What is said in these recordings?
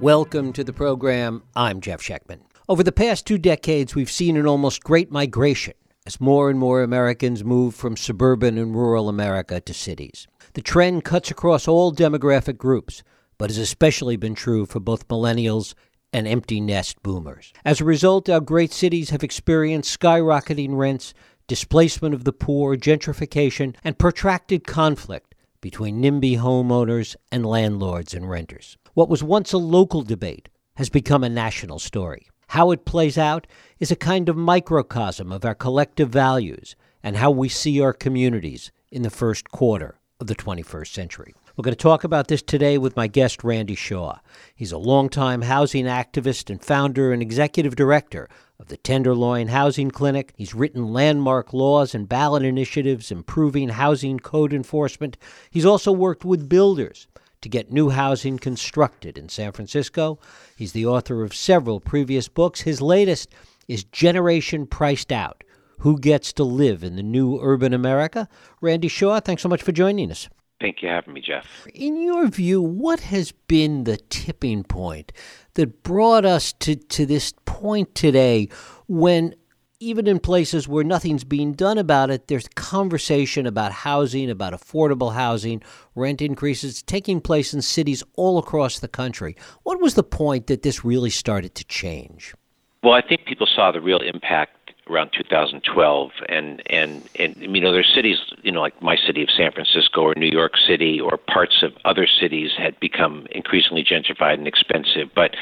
Welcome to the program. I'm Jeff Schechtman. Over the past two decades, we've seen an almost great migration as more and more Americans move from suburban and rural America to cities. The trend cuts across all demographic groups, but has especially been true for both millennials and empty nest boomers. As a result, our great cities have experienced skyrocketing rents, displacement of the poor, gentrification, and protracted conflict between NIMBY homeowners and landlords and renters. What was once a local debate has become a national story. How it plays out is a kind of microcosm of our collective values and how we see our communities in the first quarter of the 21st century. We're going to talk about this today with my guest, Randy Shaw. He's a longtime housing activist and founder and executive director of the Tenderloin Housing Clinic. He's written landmark laws and ballot initiatives improving housing code enforcement. He's also worked with builders to get new housing constructed in San Francisco. He's the author of several previous books. His latest is Generation Priced Out Who Gets to Live in the New Urban America? Randy Shaw, thanks so much for joining us. Thank you for having me, Jeff. In your view, what has been the tipping point that brought us to, to this point today when even in places where nothing's being done about it, there's conversation about housing, about affordable housing, rent increases taking place in cities all across the country. What was the point that this really started to change? Well, I think people saw the real impact around 2012 and and and you know there's cities you know like my city of San Francisco or New York City or parts of other cities had become increasingly gentrified and expensive. But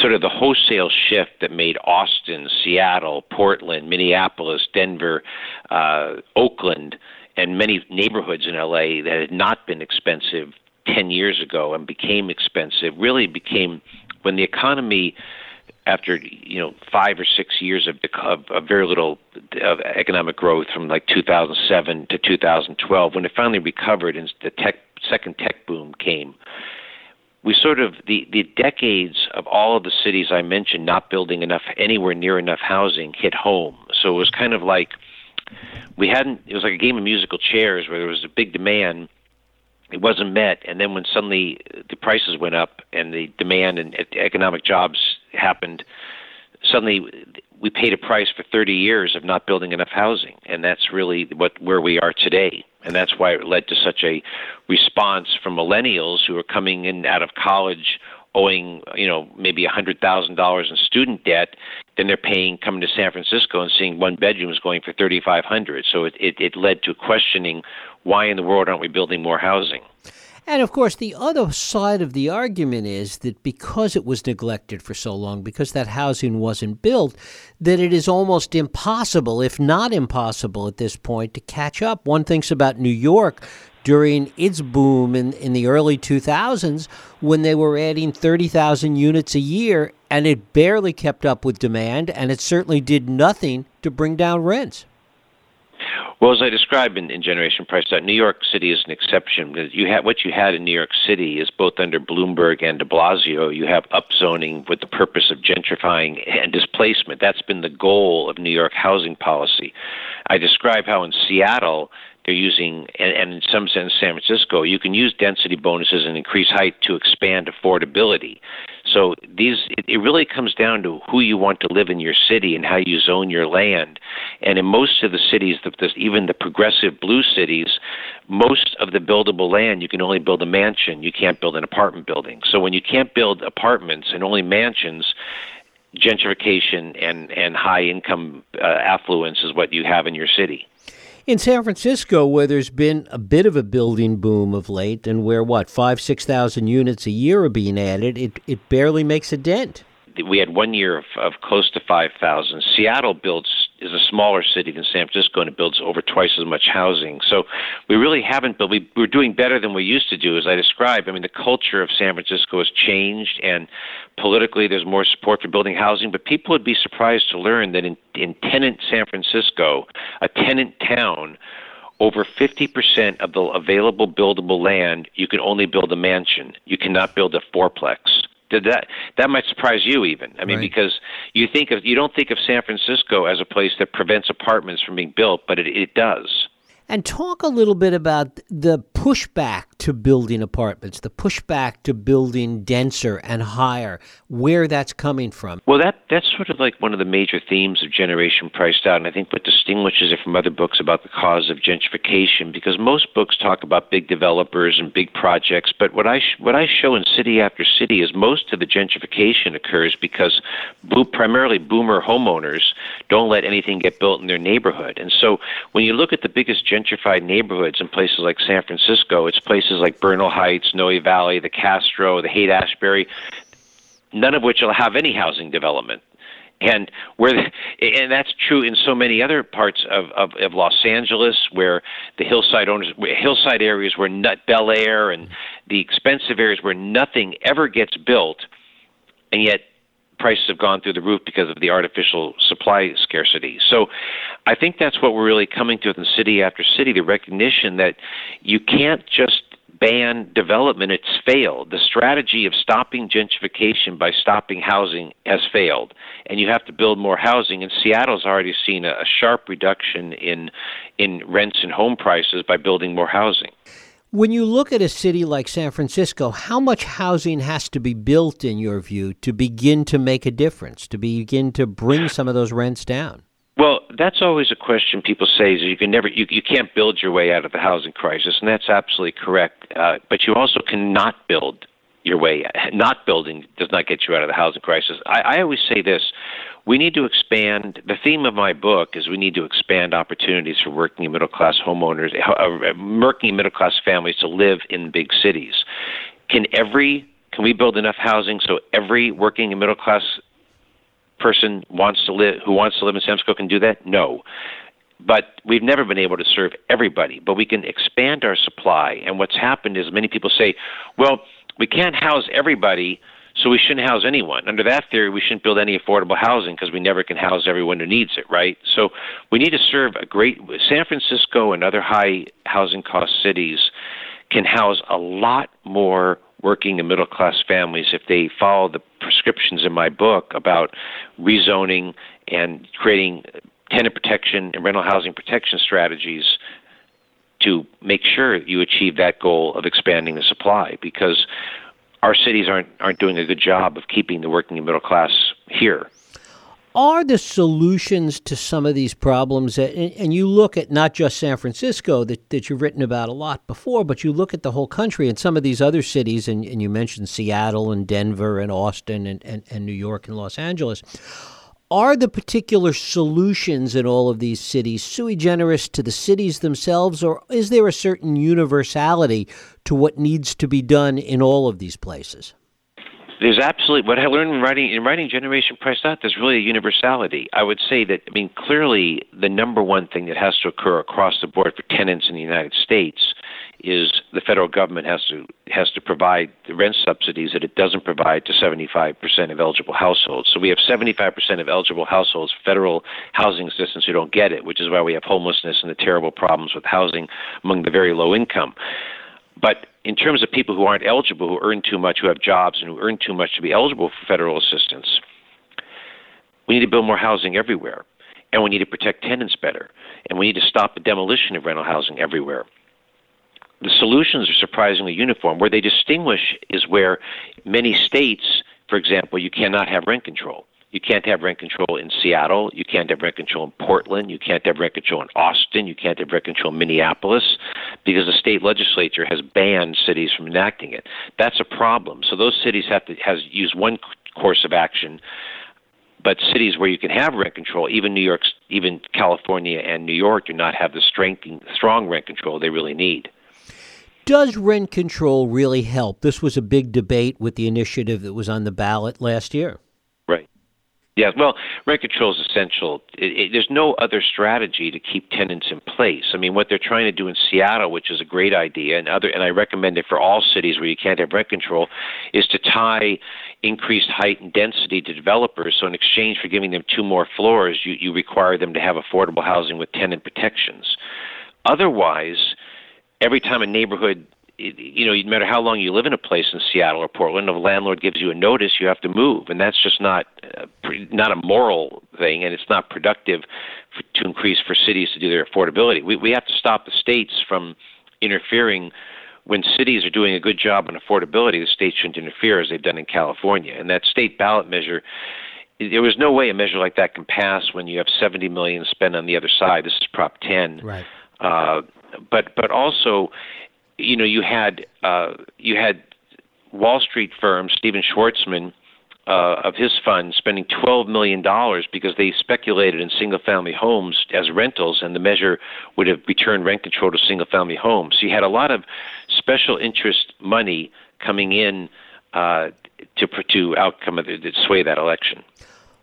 sort of the wholesale shift that made Austin, Seattle, Portland, Minneapolis, Denver, uh, Oakland and many neighborhoods in LA that had not been expensive 10 years ago and became expensive really became when the economy after you know five or six years of, of, of very little of economic growth from like 2007 to 2012, when it finally recovered and the tech second tech boom came, we sort of the the decades of all of the cities I mentioned not building enough anywhere near enough housing hit home. So it was kind of like we hadn't. It was like a game of musical chairs where there was a big demand it wasn't met. And then when suddenly uh, the prices went up and the demand and economic jobs happened suddenly we paid a price for 30 years of not building enough housing. And that's really what where we are today. And that's why it led to such a response from millennials who are coming in out of college owing you know maybe a hundred thousand dollars in student debt then they're paying coming to san francisco and seeing one bedrooms going for thirty five hundred so it, it it led to questioning why in the world aren't we building more housing and of course, the other side of the argument is that because it was neglected for so long, because that housing wasn't built, that it is almost impossible, if not impossible at this point, to catch up. One thinks about New York during its boom in, in the early 2000s when they were adding 30,000 units a year, and it barely kept up with demand, and it certainly did nothing to bring down rents. Well, as I described in, in Generation Price New York City is an exception you had what you had in New York City is both under Bloomberg and De Blasio. You have upzoning with the purpose of gentrifying and displacement. That's been the goal of New York housing policy. I describe how in Seattle they're using, and, and in some sense, San Francisco, you can use density bonuses and increase height to expand affordability. So these, it, it really comes down to who you want to live in your city and how you zone your land. And in most of the cities, the, the, even the progressive blue cities, most of the buildable land you can only build a mansion. You can't build an apartment building. So when you can't build apartments and only mansions, gentrification and and high income uh, affluence is what you have in your city. In San Francisco, where there's been a bit of a building boom of late, and where what five six thousand units a year are being added, it it barely makes a dent. We had one year of, of close to five thousand. Seattle builds is a smaller city than San Francisco and it builds over twice as much housing. So we really haven't, but we, we're doing better than we used to do, as I described. I mean, the culture of San Francisco has changed, and politically there's more support for building housing. But people would be surprised to learn that in, in tenant San Francisco, a tenant town, over 50% of the available buildable land, you can only build a mansion. You cannot build a fourplex. Did that that might surprise you even. I mean, right. because you think of you don't think of San Francisco as a place that prevents apartments from being built, but it, it does. And talk a little bit about the pushback to building apartments, the pushback to building denser and higher, where that's coming from. Well, that that's sort of like one of the major themes of Generation Priced Out, and I think what distinguishes it from other books about the cause of gentrification, because most books talk about big developers and big projects, but what I sh- what I show in city after city is most of the gentrification occurs because bo- primarily boomer homeowners don't let anything get built in their neighborhood, and so when you look at the biggest gentrified neighborhoods in places like San Francisco, it's places like Bernal Heights, Noe Valley, the Castro, the Haight Ashbury, none of which will have any housing development. And where, the, and that's true in so many other parts of, of, of Los Angeles, where the hillside owners, hillside areas where Nut Bel Air and the expensive areas where nothing ever gets built, and yet prices have gone through the roof because of the artificial supply scarcity. So I think that's what we're really coming to in city after city the recognition that you can't just ban development, it's failed. The strategy of stopping gentrification by stopping housing has failed, and you have to build more housing. And Seattle's already seen a, sharp reduction in in rents and home prices by building more housing. When you look at a city like San Francisco, how much housing has to be built, in your view, to begin to make a difference, to begin to bring some of those rents down? Well, that's always a question people say is you can never you you can't build your way out of the housing crisis, and that's absolutely correct. Uh, but you also cannot build your way. Not building does not get you out of the housing crisis. I, I always say this: we need to expand. The theme of my book is we need to expand opportunities for working middle class homeowners, uh, working and middle class families to live in big cities. Can every can we build enough housing so every working and middle class person wants to live who wants to live in Francisco can do that? No. But we've never been able to serve everybody. But we can expand our supply. And what's happened is many people say, well, we can't house everybody so we shouldn't house anyone. Under that theory, we shouldn't build any affordable housing because we never can house everyone who needs it, right? So we need to serve a great San Francisco and other high housing cost cities can house a lot more working and middle class families if they follow the prescriptions in my book about rezoning and creating tenant protection and rental housing protection strategies to make sure you achieve that goal of expanding the supply because our cities aren't aren't doing a good job of keeping the working and middle class here. Are the solutions to some of these problems, and you look at not just San Francisco that, that you've written about a lot before, but you look at the whole country and some of these other cities, and, and you mentioned Seattle and Denver and Austin and, and, and New York and Los Angeles are the particular solutions in all of these cities sui generis to the cities themselves, or is there a certain universality to what needs to be done in all of these places? There's absolutely what I learned in writing in writing Generation Priced Out. There's really a universality. I would say that I mean clearly the number one thing that has to occur across the board for tenants in the United States is the federal government has to has to provide the rent subsidies that it doesn't provide to 75% of eligible households. So we have 75% of eligible households federal housing assistance who don't get it, which is why we have homelessness and the terrible problems with housing among the very low income. But in terms of people who aren't eligible, who earn too much, who have jobs and who earn too much to be eligible for federal assistance, we need to build more housing everywhere. And we need to protect tenants better. And we need to stop the demolition of rental housing everywhere the solutions are surprisingly uniform. Where they distinguish is where many states, for example, you cannot have rent control. You can't have rent control in Seattle. You can't have rent control in Portland. You can't have rent control in Austin. You can't have rent control in Minneapolis because the state legislature has banned cities from enacting it. That's a problem. So those cities have to has use one course of action. But cities where you can have rent control, even New York, even California and New York, do not have the strength, strong rent control they really need. Does rent control really help? This was a big debate with the initiative that was on the ballot last year. Right. Yeah, well, rent control is essential. It, it, there's no other strategy to keep tenants in place. I mean, what they're trying to do in Seattle, which is a great idea, and other, and I recommend it for all cities where you can't have rent control, is to tie increased height and density to developers. So in exchange for giving them two more floors, you, you require them to have affordable housing with tenant protections. Otherwise, every time a neighborhood you know, no matter how long you live in a place in Seattle or Portland, if a landlord gives you a notice, you have to move, and that's just not uh, not a moral thing, and it's not productive for, to increase for cities to do their affordability. We we have to stop the states from interfering when cities are doing a good job on affordability, the state shouldn't interfere as they've done in California. And that state ballot measure, there was no way a measure like that can pass when you have 70 million spent on the other side. This is Prop 10. Right. Uh, but but also, you know, you had uh, you had Wall Street firm Stephen Schwarzman uh, of his fund spending $12 million because they speculated in single family homes as rentals, and the measure would have returned rent control to single family homes. So you had a lot of special interest money coming in uh, to, to outcome of the, to sway that election.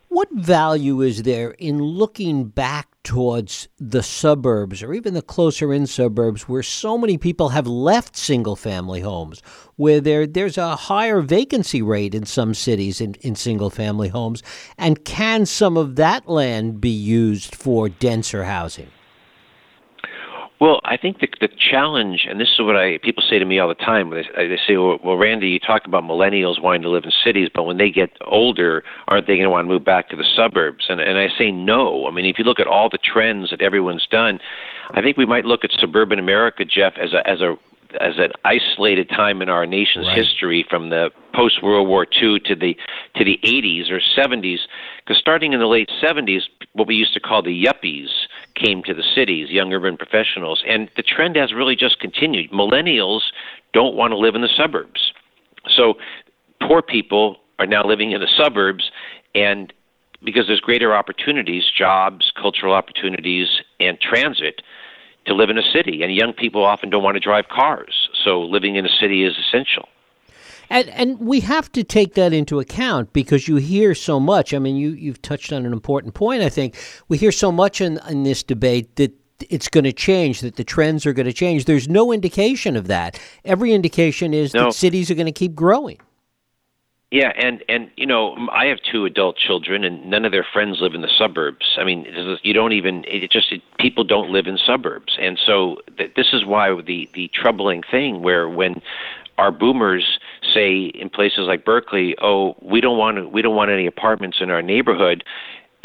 What value is there in looking back towards the suburbs or even the closer in suburbs where so many people have left single family homes, where there there's a higher vacancy rate in some cities in, in single family homes? And can some of that land be used for denser housing? Well, I think the the challenge, and this is what I people say to me all the time. They, they say, well, "Well, Randy, you talk about millennials wanting to live in cities, but when they get older, aren't they going to want to move back to the suburbs?" And and I say no. I mean, if you look at all the trends that everyone's done, I think we might look at suburban America, Jeff, as a as a as an isolated time in our nation's right. history from the post World War II to the to the 80s or 70s because starting in the late 70s what we used to call the yuppies came to the cities young urban professionals. And the trend has really just continued. Millennials don't want to live in the suburbs. So poor people are now living in the suburbs and because there's greater opportunities jobs cultural opportunities and transit to live in a city, and young people often don't want to drive cars. So living in a city is essential. And and we have to take that into account because you hear so much. I mean, you you've touched on an important point. I think we hear so much in in this debate that it's going to change, that the trends are going to change. There's no indication of that. Every indication is no. that cities are going to keep growing. Yeah, and and you know, I have two adult children, and none of their friends live in the suburbs. I mean, you don't even it just it, people don't live in suburbs, and so th- this is why the the troubling thing where when our boomers say in places like Berkeley, "Oh, we don't want we don't want any apartments in our neighborhood,"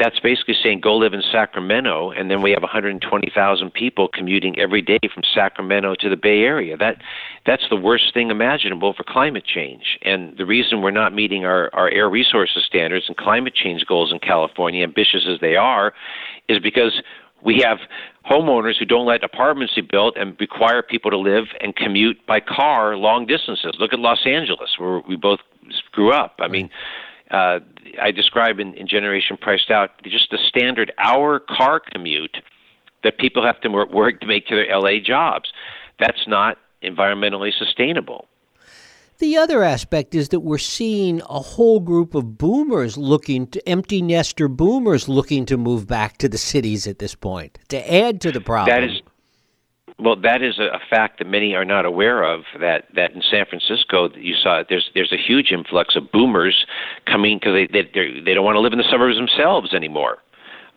that's basically saying go live in Sacramento, and then we have 120,000 people commuting every day from Sacramento to the Bay Area. That that's the worst thing imaginable for climate change. And the reason we're not meeting our, our air resources standards and climate change goals in California, ambitious as they are, is because we have homeowners who don't let apartments be built and require people to live and commute by car long distances. Look at Los Angeles, where we both grew up. I mean uh, I describe in, in Generation Priced Out just the standard hour car commute that people have to work to make to their LA jobs. That's not environmentally sustainable. The other aspect is that we're seeing a whole group of boomers looking to empty nester boomers looking to move back to the cities at this point to add to the problem. That is well, that is a, fact that many are not aware of. That that in San Francisco, you saw there's there's a huge influx of boomers coming because they they they don't want to live in the suburbs themselves anymore,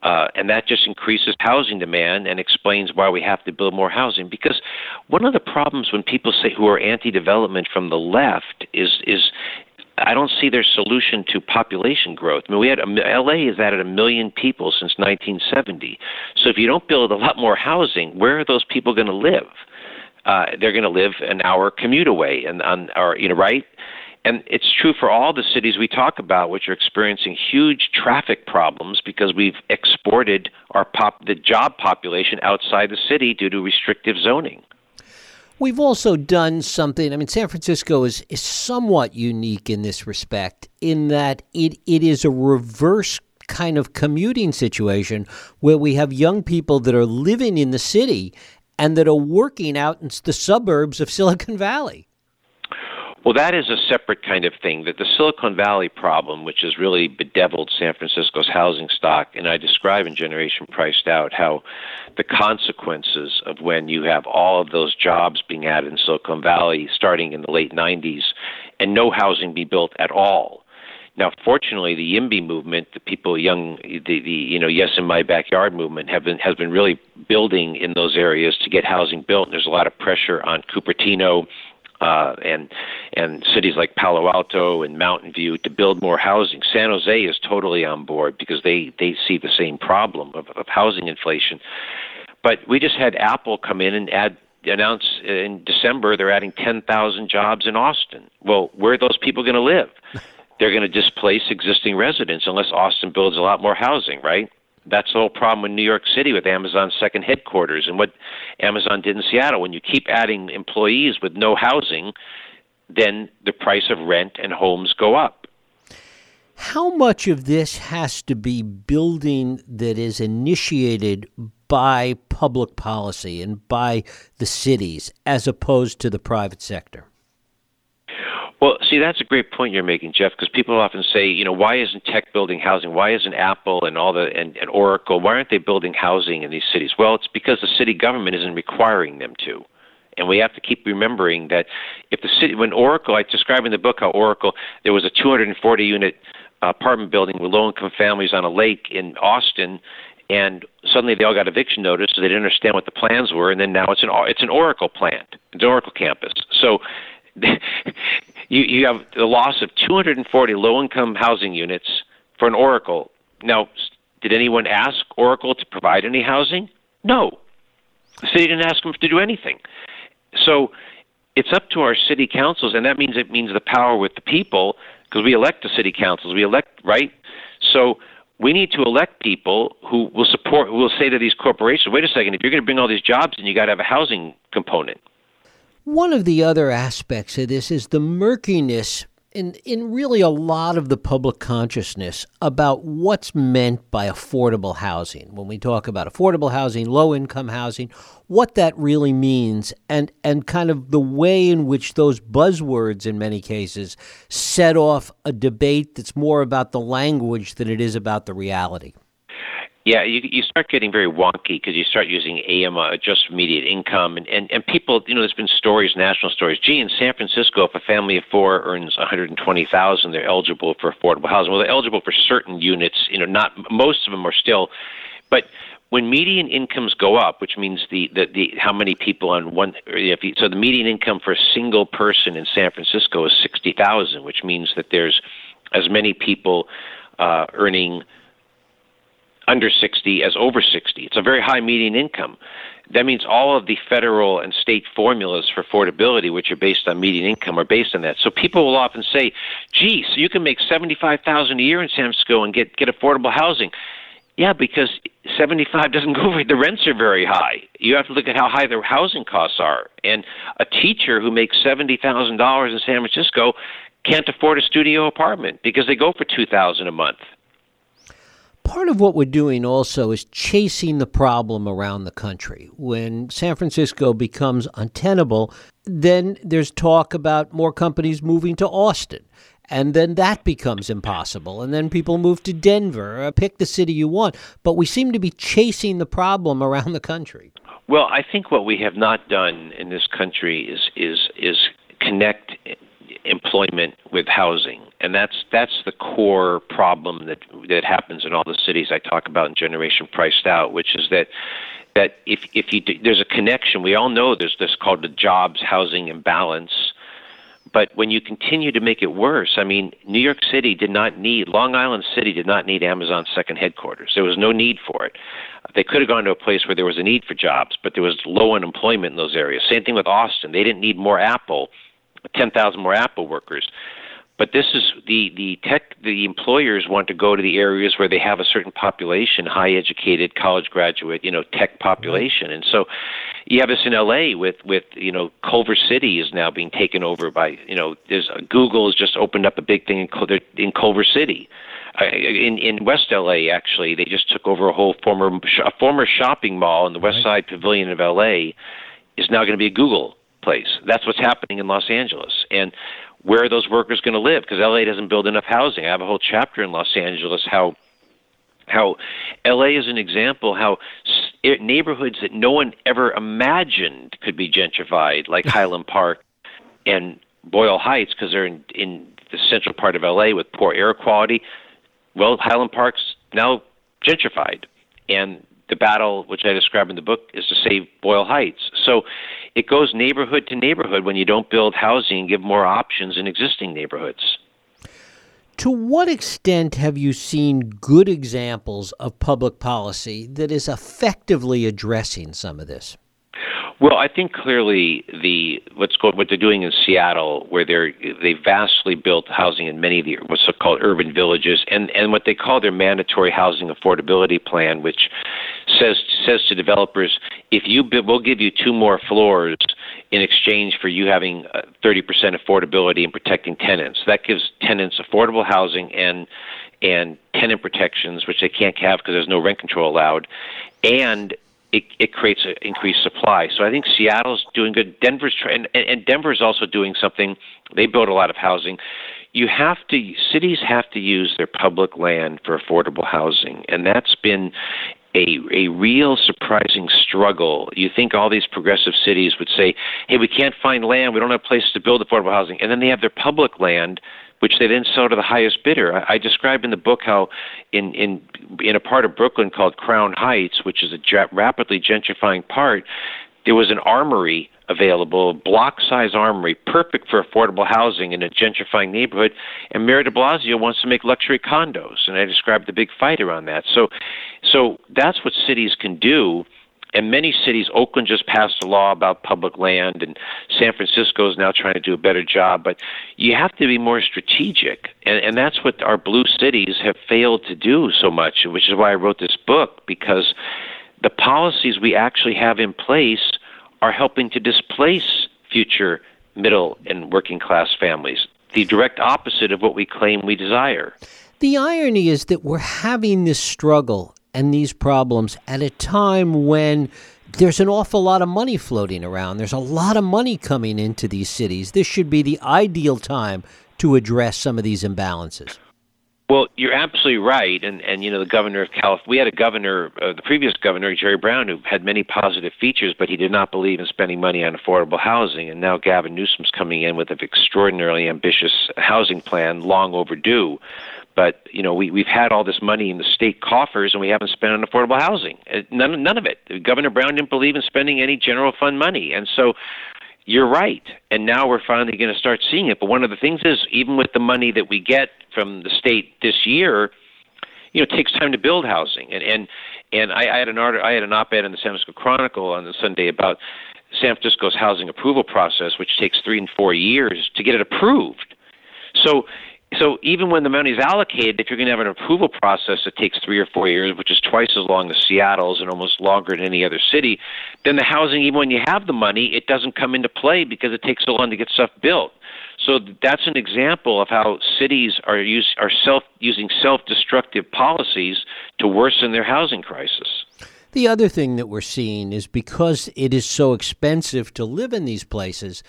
uh, and that just increases housing demand and explains why we have to build more housing. Because one of the problems when people say who are anti-development from the left is is I don't see their solution to population growth. I mean, we had LA has added a million people since 1970. So if you don't build a lot more housing, where are those people going to live? Uh, they're going to live an hour commute away, and on or you know right. And it's true for all the cities we talk about, which are experiencing huge traffic problems because we've exported our pop the job population outside the city due to restrictive zoning. We've also done something. I mean, San Francisco is, is somewhat unique in this respect, in that it, it is a reverse kind of commuting situation where we have young people that are living in the city and that are working out in the suburbs of Silicon Valley. Well, that is a separate kind of thing. That the Silicon Valley problem, which has really bedeviled San Francisco's housing stock, and I describe in Generation Priced Out how the consequences of when you have all of those jobs being added in Silicon Valley starting in the late 90s and no housing be built at all. Now, fortunately, the YIMBY movement, the people young, the, the you know, yes in my backyard movement, have been has been really building in those areas to get housing built. And there's a lot of pressure on Cupertino uh, and and cities like Palo Alto and Mountain View to build more housing. San Jose is totally on board because they they see the same problem of, of housing inflation. But we just had Apple come in and add announce in December they're adding 10,000 jobs in Austin. Well, where are those people going to live? they're going to displace existing residents unless Austin builds a lot more housing, right? That's the whole problem in New York City with Amazon's second headquarters and what Amazon did in Seattle. When you keep adding employees with no housing, then the price of rent and homes go up. How much of this has to be building that is initiated by public policy and by the cities as opposed to the private sector? Well, see, that's a great point you're making, Jeff, because people often say, you know, why isn't tech building housing? Why isn't Apple and all the and, and Oracle? Why aren't they building housing in these cities? Well, it's because the city government isn't requiring them to. And we have to keep remembering that if the city, when Oracle, I describe in the book how Oracle, there was a 240 unit uh, apartment building with low income families on a lake in Austin, and suddenly they all got eviction notice, so they didn't understand what the plans were, and then now it's an it's an Oracle plant, it's an Oracle campus. So you you have the loss of 240 low-income housing units for an Oracle. Now, did anyone ask Oracle to provide any housing? No, the city didn't ask them to do anything. So it's up to our city councils, and that means it means the power with the people because we elect the city councils. We elect right. So we need to elect people who will support, who will say to these corporations, wait a second, if you're going to bring all these jobs in, you got to have a housing component. One of the other aspects of this is the murkiness in, in really a lot of the public consciousness about what's meant by affordable housing. When we talk about affordable housing, low income housing, what that really means, and, and kind of the way in which those buzzwords, in many cases, set off a debate that's more about the language than it is about the reality. Yeah, you you start getting very wonky because you start using AMI, just immediate income, and, and and people, you know, there's been stories, national stories. Gee, in San Francisco, if a family of four earns 120,000, they're eligible for affordable housing. Well, they're eligible for certain units. You know, not most of them are still, but when median incomes go up, which means the, the, the how many people on one, if you, so the median income for a single person in San Francisco is sixty thousand, which means that there's as many people uh, earning under 60 as over 60. It's a very high median income. That means all of the federal and state formulas for affordability, which are based on median income, are based on that. So people will often say, "Gee, so you can make 75,000 a year in San Francisco and get get affordable housing." Yeah, because 75 doesn't go the rents are very high. You have to look at how high their housing costs are. And a teacher who makes $70,000 in San Francisco can't afford a studio apartment because they go for 2000 a month part of what we're doing also is chasing the problem around the country. When San Francisco becomes untenable, then there's talk about more companies moving to Austin. And then that becomes impossible. And then people move to Denver. Uh, pick the city you want. But we seem to be chasing the problem around the country. Well, I think what we have not done in this country is is is connect employment with housing, and that's that's the core problem that that happens in all the cities I talk about in Generation Priced Out, which is that that if if you there's a connection, we all know there's this called the jobs housing imbalance. But when you continue to make it worse, I mean, New York City did not need, Long Island City did not need Amazon's second headquarters. There was no need for it. They could have gone to a place where there was a need for jobs, but there was low unemployment in those areas. Same thing with Austin. They didn't need more Apple 10,000 more Apple workers. But this is the the tech the employers want to go to the areas where they have a certain population, high educated, college graduate, you know, tech population. And so you have this in LA with with you know Culver City is now being taken over by you know there's Google has just opened up a big thing in, in Culver City. Uh, in in West LA actually they just took over a whole former a former shopping mall in the West Side Pavilion of LA is now going to be a Google place. That's what's happening in Los Angeles. And where are those workers going to live? Because LA doesn't build enough housing. I have a whole chapter in Los Angeles how how LA is an example how neighborhoods that no one ever imagined could be gentrified, like Highland Park and Boyle Heights, because they're in, in the central part of LA with poor air quality. Well, Highland Park's now gentrified, and the battle, which I describe in the book, is to save Boyle Heights. So it goes neighborhood to neighborhood when you don't build housing and give more options in existing neighborhoods. To what extent have you seen good examples of public policy that is effectively addressing some of this? Well, I think clearly the what's called what they're doing in Seattle, where they're they vastly built housing in many of the what's called urban villages, and and what they call their mandatory housing affordability plan, which says says to developers, if you we'll give you two more floors in exchange for you having 30% uh, affordability and protecting tenants. That gives tenants affordable housing and and tenant protections, which they can't have because there's no rent control allowed, and it, it creates an increased supply. So I think Seattle's doing good. Denver's trying, and, and Denver's also doing something. They build a lot of housing. You have to cities have to use their public land for affordable housing, and that's been a a real surprising struggle. You think all these progressive cities would say, "Hey, we can't find land. We don't have places to build affordable housing," and then they have their public land which they then sell to the highest bidder. I, I described in the book how in in in a part of Brooklyn called Crown Heights, which is a rapidly gentrifying part, there was an armory available, block size armory, perfect for affordable housing in a gentrifying neighborhood. And Mayor de Blasio wants to make luxury condos. And I described the big fight around that. So so that's what cities can do and many cities, Oakland just passed a law about public land, and San Francisco is now trying to do a better job. But you have to be more strategic, and, and that's what our blue cities have failed to do so much, which is why I wrote this book, because the policies we actually have in place are helping to displace future middle and working class families, the direct opposite of what we claim we desire. The irony is that we're having this struggle and these problems at a time when there's an awful lot of money floating around. There's a lot of money coming into these cities. This should be the ideal time to address some of these imbalances. Well, you're absolutely right, and and you know the governor of California. We had a governor, uh, the previous governor Jerry Brown, who had many positive features, but he did not believe in spending money on affordable housing. And now Gavin Newsom's coming in with an extraordinarily ambitious housing plan, long overdue. But you know, we we've had all this money in the state coffers, and we haven't spent on affordable housing. Uh, none none of it. Governor Brown didn't believe in spending any general fund money, and so you're right. And now we're finally going to start seeing it. But one of the things is, even with the money that we get from the state this year, you know, it takes time to build housing. And and and I, I had an art, I had an op-ed in the San Francisco Chronicle on the Sunday about San Francisco's housing approval process, which takes three and four years to get it approved. So so even when the money is allocated, if you're going to have an approval process that takes three or four years, which is twice as long as Seattle's and almost longer than any other city, then the housing, even when you have the money, it doesn't come into play because it takes so long to get stuff built. So that's an example of how cities are use, are self using self-destructive policies to worsen their housing crisis. The other thing that we're seeing is because it is so expensive to live in these places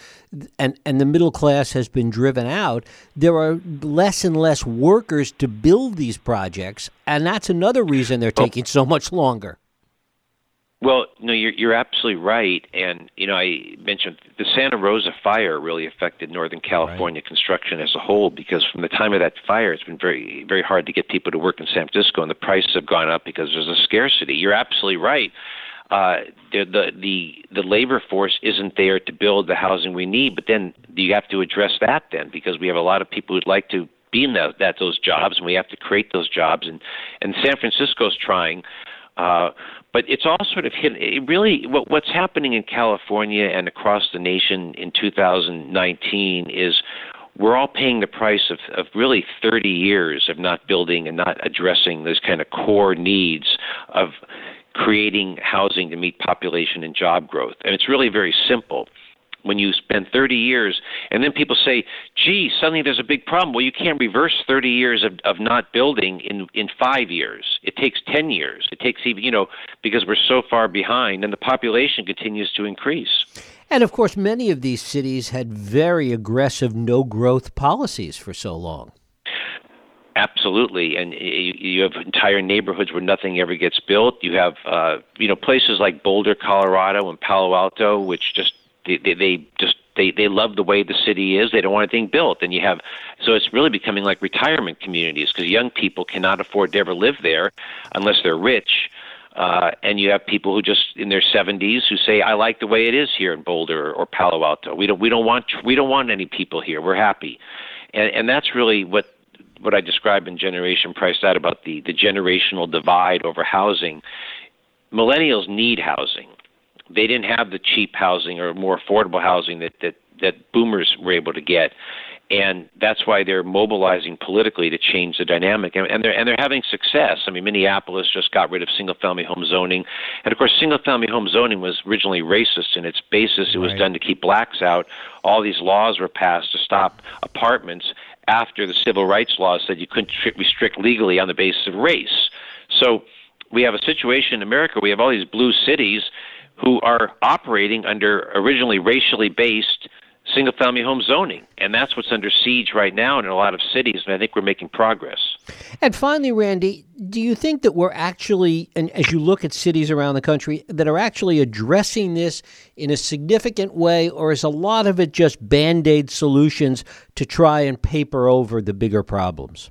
and, and the middle class has been driven out, there are less and less workers to build these projects. And that's another reason they're oh. taking so much longer. Well, no, you're you're absolutely right, and you know I mentioned the Santa Rosa fire really affected Northern California right. construction as a whole because from the time of that fire, it's been very very hard to get people to work in San Francisco, and the prices have gone up because there's a scarcity. You're absolutely right. Uh, the, the the the labor force isn't there to build the housing we need, but then you have to address that then because we have a lot of people who'd like to be in that, that those jobs, and we have to create those jobs, and and San Francisco's trying. Uh, Uh, but it's all sort of hidden. It really, what, what's happening in California and across the nation in 2019 is we're all paying the price of, of really 30 years of not building and not addressing those kind of core needs of creating housing to meet population and job growth. And it's really very simple when you spend 30 years and then people say gee suddenly there's a big problem. Well you can't reverse 30 years of, of not building in in five years. It takes 10 years. It takes even you know because we're so far behind and the population continues to increase. And of course many of these cities had very aggressive no growth policies for so long. Absolutely, and you have entire neighborhoods where nothing ever gets built. You have, uh, you know, places like Boulder, Colorado, and Palo Alto, which just they, they, just they they love the way the city is. They don't want anything built, and you have so it's really becoming like retirement communities because young people cannot afford to ever live there unless they're rich. Uh, and you have people who just in their 70s who say, "I like the way it is here in Boulder or Palo Alto. We don't we don't want we don't want any people here. We're happy," and and that's really what what I describe in Generation Priced Out about the the generational divide over housing. Millennials need housing they didn't have the cheap housing or more affordable housing that that that boomers were able to get. And that's why they're mobilizing politically to change the dynamic. And, and they're and they're having success. I mean minneapolis just got rid of single family home zoning. And of course single family home zoning was originally racist in its basis. It was Right. done to keep blacks out. All these laws were passed to stop apartments after the civil rights laws said you couldn't tri- restrict legally on the basis of race. So we have a situation in america we have all these blue cities who are operating under originally racially based single family home zoning. And that's what's under siege right now in a lot of cities. And I think we're making progress. And finally, Randy, do you think that we're actually, and as you look at cities around the country, that are actually addressing this in a significant way, or is a lot of it just band aid solutions to try and paper over the bigger problems?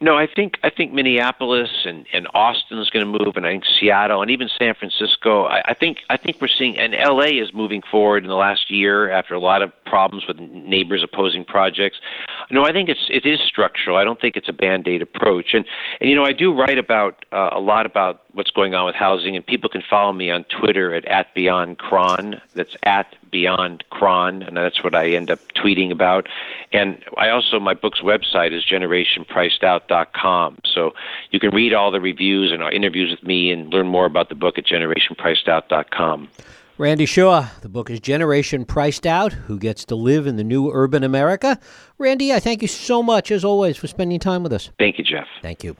No, I think I think Minneapolis and, and Austin is going to move, and I think Seattle and even San Francisco. I, I think I think we're seeing, and LA is moving forward in the last year after a lot of problems with neighbors opposing projects. No, I think it's it is structural. I don't think it's a band aid approach. And and you know I do write about uh, a lot about what's going on with housing, and people can follow me on Twitter at at BeyondChron. That's at BeyondChron, and that's what I end up tweeting about. And I also my book's website is generationpricedout.com, so you can read all the reviews and our interviews with me and learn more about the book at generationpricedout.com. Randy Shaw, the book is Generation Priced Out Who Gets to Live in the New Urban America. Randy, I thank you so much, as always, for spending time with us. Thank you, Jeff. Thank you.